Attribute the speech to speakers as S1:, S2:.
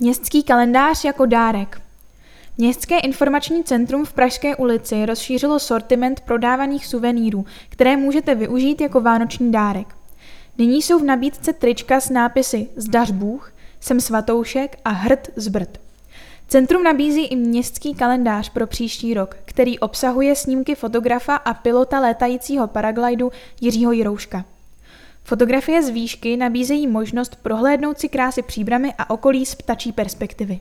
S1: Městský kalendář jako dárek. Městské informační centrum v Pražské ulici rozšířilo sortiment prodávaných suvenýrů, které můžete využít jako vánoční dárek. Nyní jsou v nabídce trička s nápisy Zdař Bůh, Jsem svatoušek a Hrd z Brd. Centrum nabízí i městský kalendář pro příští rok, který obsahuje snímky fotografa a pilota létajícího paraglidu Jiřího Jirouška. Fotografie z výšky nabízejí možnost prohlédnout si krásy příbramy a okolí z ptačí perspektivy.